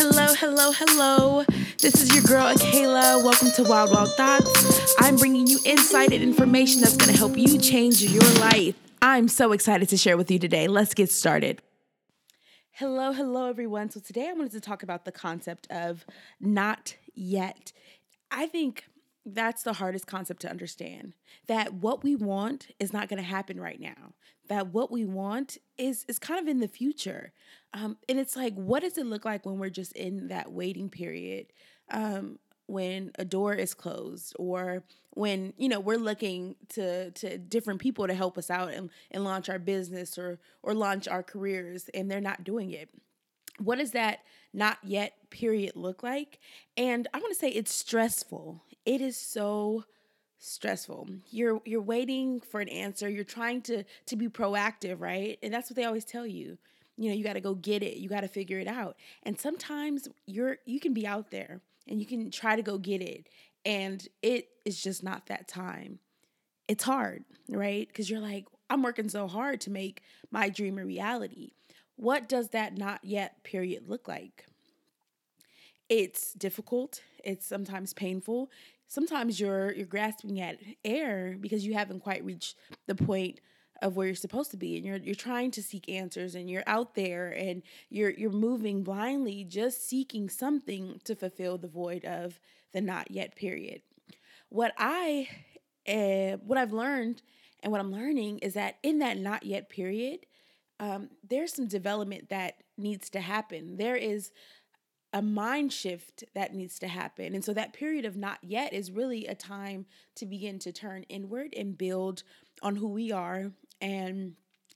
Hello, hello, hello. This is your girl, Akela. Welcome to Wild Wild Thoughts. I'm bringing you insight and information that's going to help you change your life. I'm so excited to share with you today. Let's get started. Hello, hello, everyone. So, today I wanted to talk about the concept of not yet. I think that's the hardest concept to understand that what we want is not going to happen right now that what we want is is kind of in the future. Um, and it's like what does it look like when we're just in that waiting period um, when a door is closed or when you know we're looking to to different people to help us out and, and launch our business or or launch our careers and they're not doing it what does that not yet period look like and i want to say it's stressful it is so stressful. You're you're waiting for an answer. You're trying to to be proactive, right? And that's what they always tell you. You know, you got to go get it. You got to figure it out. And sometimes you're you can be out there and you can try to go get it and it is just not that time. It's hard, right? Cuz you're like I'm working so hard to make my dream a reality. What does that not yet period look like? It's difficult, it's sometimes painful, sometimes you're you're grasping at air because you haven't quite reached the point of where you're supposed to be and you're you're trying to seek answers and you're out there and you're you're moving blindly just seeking something to fulfill the void of the not yet period what i uh, what i've learned and what i'm learning is that in that not yet period um, there's some development that needs to happen there is a mind shift that needs to happen. And so that period of not yet is really a time to begin to turn inward and build on who we are and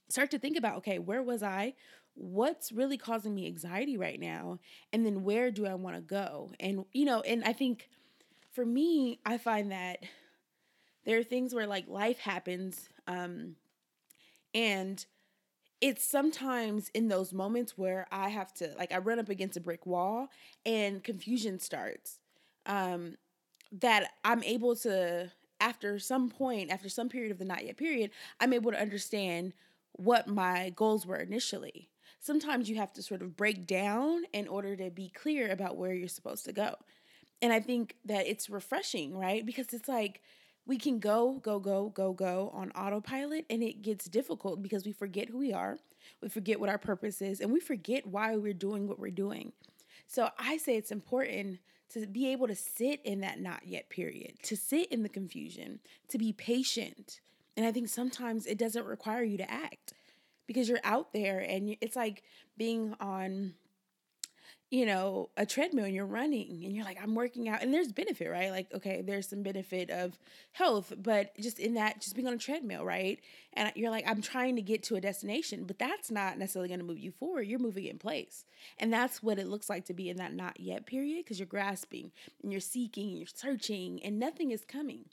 start to think about okay, where was I? What's really causing me anxiety right now? And then where do I want to go? And, you know, and I think for me, I find that there are things where like life happens um, and it's sometimes in those moments where I have to like I run up against a brick wall and confusion starts. Um that I'm able to after some point, after some period of the not yet period, I'm able to understand what my goals were initially. Sometimes you have to sort of break down in order to be clear about where you're supposed to go. And I think that it's refreshing, right? Because it's like we can go, go, go, go, go on autopilot, and it gets difficult because we forget who we are, we forget what our purpose is, and we forget why we're doing what we're doing. So I say it's important to be able to sit in that not yet period, to sit in the confusion, to be patient. And I think sometimes it doesn't require you to act because you're out there and it's like being on you know, a treadmill and you're running and you're like, I'm working out. And there's benefit, right? Like, okay, there's some benefit of health, but just in that, just being on a treadmill, right? And you're like, I'm trying to get to a destination, but that's not necessarily going to move you forward. You're moving in place. And that's what it looks like to be in that not yet period because you're grasping and you're seeking and you're searching and nothing is coming.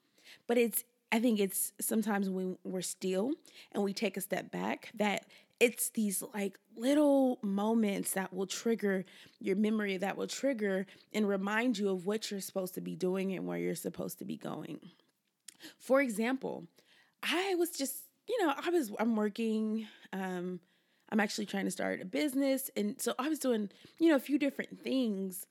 But it's, I think it's sometimes when we're still and we take a step back that it's these like little moments that will trigger your memory that will trigger and remind you of what you're supposed to be doing and where you're supposed to be going. For example, I was just, you know, I was I'm working um I'm actually trying to start a business and so I was doing, you know, a few different things,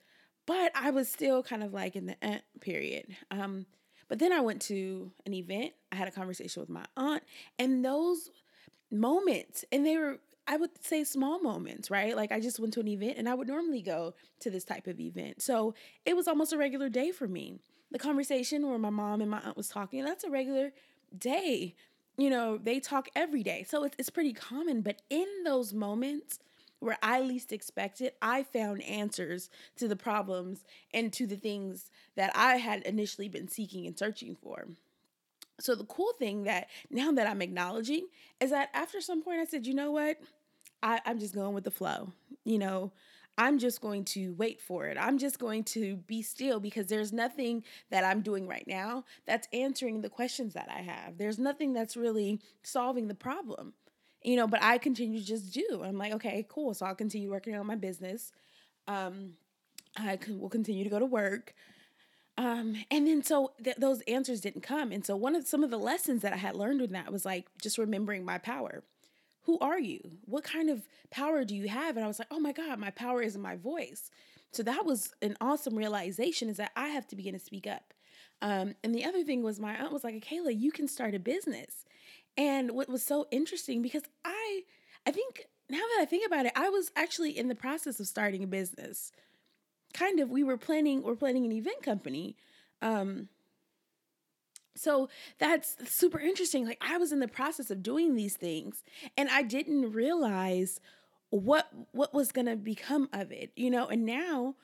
but I was still kind of like in the eh, period. Um but then I went to an event. I had a conversation with my aunt and those moments and they were I would say small moments, right? Like I just went to an event and I would normally go to this type of event. So it was almost a regular day for me. The conversation where my mom and my aunt was talking, that's a regular day. You know, they talk every day. So it's, it's pretty common. But in those moments where I least expected, I found answers to the problems and to the things that I had initially been seeking and searching for. So the cool thing that now that I'm acknowledging is that after some point I said, you know what? I, I'm just going with the flow. You know, I'm just going to wait for it. I'm just going to be still because there's nothing that I'm doing right now that's answering the questions that I have. There's nothing that's really solving the problem. You know, but I continue to just do. I'm like, okay, cool. So I'll continue working on my business. Um, I will continue to go to work. Um, and then so th- those answers didn't come. And so one of some of the lessons that I had learned with that was like just remembering my power. who are you? What kind of power do you have? And I was like, oh my God, my power is in my voice. So that was an awesome realization is that I have to begin to speak up. Um, and the other thing was my aunt was like, Kayla, you can start a business. And what was so interesting because I I think now that I think about it, I was actually in the process of starting a business. Kind of, we were planning, we're planning an event company. Um, so that's super interesting. Like I was in the process of doing these things and I didn't realize what what was going to become of it, you know? And now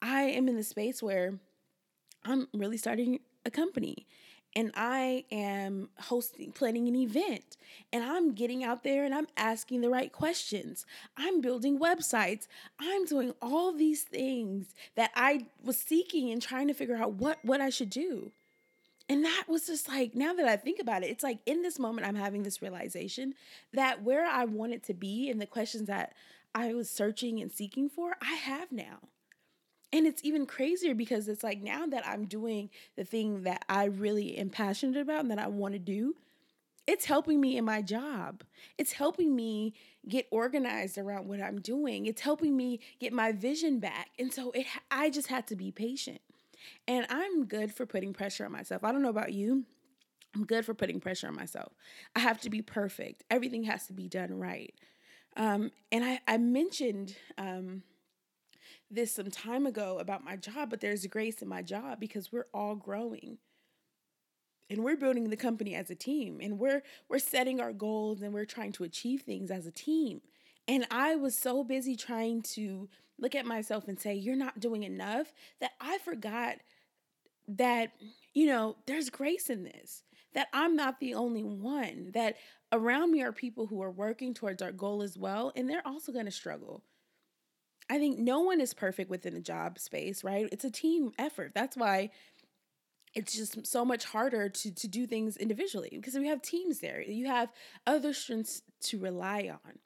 I am in the space where I'm really starting a company and I am hosting, planning an event, and I'm getting out there and I'm asking the right questions. I'm building websites. I'm doing all these things that I was seeking and trying to figure out what what I should do. And that was just like, now that I think about it, it's like in this moment, I'm having this realization that where I wanted to be and the questions that I was searching and seeking for, I have now. And it's even crazier because it's like now that I'm doing the thing that I really am passionate about and that I want to do, it's helping me in my job. It's helping me get organized around what I'm doing. It's helping me get my vision back. And so it I just had to be patient. And I'm good for putting pressure on myself. I don't know about you. I'm good for putting pressure on myself. I have to be perfect. Everything has to be done right. Um, and I, I mentioned um, this some time ago about my job, but there's grace in my job because we're all growing. And we're building the company as a team and we're we're setting our goals and we're trying to achieve things as a team. And i was so busy trying to look at myself and say you're not doing enough that i forgot that you know there's grace in this that i'm not the only one that around me are people who are working towards our goal as well and they're also going to struggle i think no one is perfect within a job space right it's a team effort that's why it's just so much harder to to do things individually because we have teams there. You have other strengths to rely on.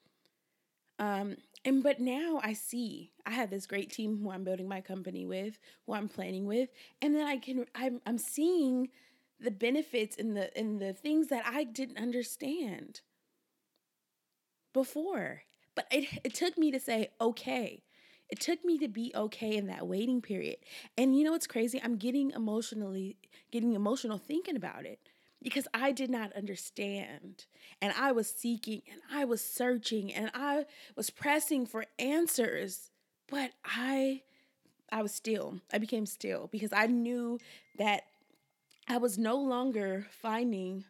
Um, and but now I see I have this great team who I'm building my company with, who I'm planning with, and then I can I'm I'm seeing the benefits and the and the things that I didn't understand before. But it it took me to say, okay, it took me to be okay in that waiting period. And you know what's crazy? I'm getting emotionally getting emotional thinking about it because I did not understand. And I was seeking and I was searching and I was pressing for answers, but I I was still. I became still because I knew that I was no longer finding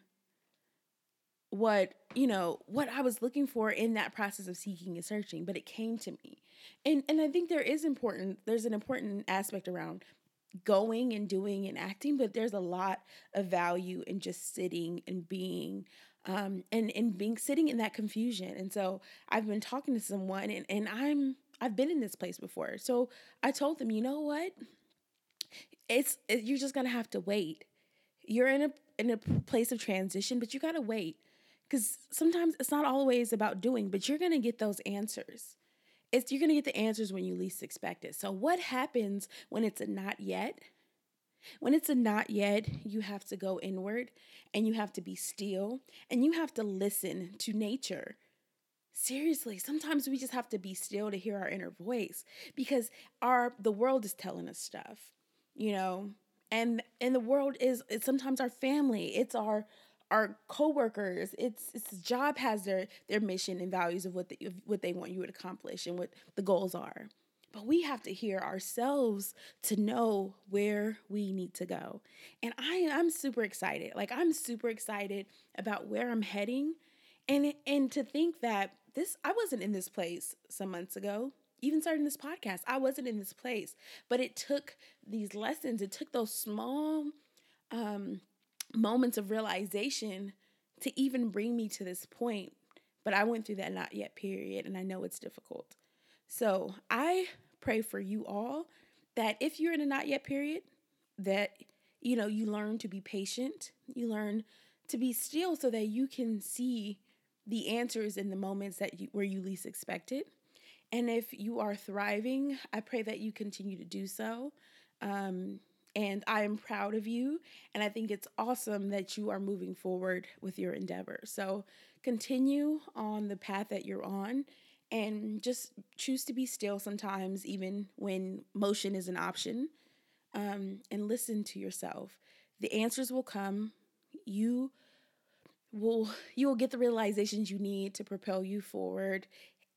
what you know what i was looking for in that process of seeking and searching but it came to me. And and i think there is important there's an important aspect around going and doing and acting but there's a lot of value in just sitting and being um and and being sitting in that confusion. And so i've been talking to someone and and i'm i've been in this place before. So i told them you know what? It's it, you're just gonna have to wait. You're in a in a place of transition but you gotta wait because sometimes it's not always about doing, but you're going to get those answers. It's you're going to get the answers when you least expect it. So what happens when it's a not yet? When it's a not yet, you have to go inward and you have to be still and you have to listen to nature. Seriously, sometimes we just have to be still to hear our inner voice because our the world is telling us stuff, you know. And and the world is it's sometimes our family, it's our our coworkers it's it's job has their their mission and values of what they, what they want you to accomplish and what the goals are. But we have to hear ourselves to know where we need to go. And i i'm super excited like i'm super excited about where i'm heading. And and to think that this i wasn't in this place some months ago even starting this podcast i wasn't in this place. But it took these lessons it took those small moments of realization to even bring me to this point. But I went through that not yet period, and I know it's difficult. So I pray for you all that if you're in a not yet period, that you know you learn to be patient, you learn to be still, so that you can see the answers in the moments that you where you least expect it. And if you are thriving, I pray that you continue to do so. Um, and I am proud of you. And I think it's awesome that you are moving forward with your endeavor. So continue on the path that you're on and just choose to be still sometimes, even when motion is an option, um, and listen to yourself. The answers will come. You will you will get the realizations you need to propel you forward.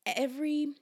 Every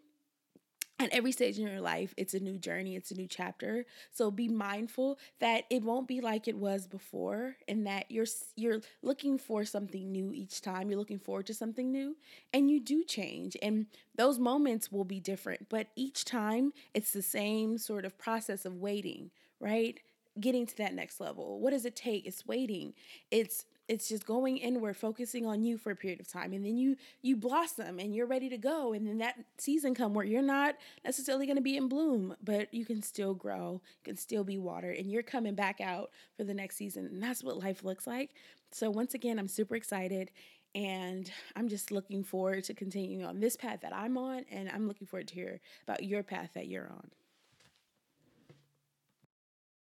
at every stage in your life, it's a new journey, it's a new chapter. So be mindful that it won't be like it was before and that you're you're looking for something new each time. You're looking forward to something new and you do change and those moments will be different, but each time it's the same sort of process of waiting, right? Getting to that next level. What does it take? It's waiting. It's it's just going inward focusing on you for a period of time and then you you blossom and you're ready to go and then that season come where you're not necessarily going to be in bloom but you can still grow you can still be watered and you're coming back out for the next season and that's what life looks like so once again i'm super excited and I'm just looking forward to continuing on this path that I'm on, and I'm looking forward to hear about your path that you're on.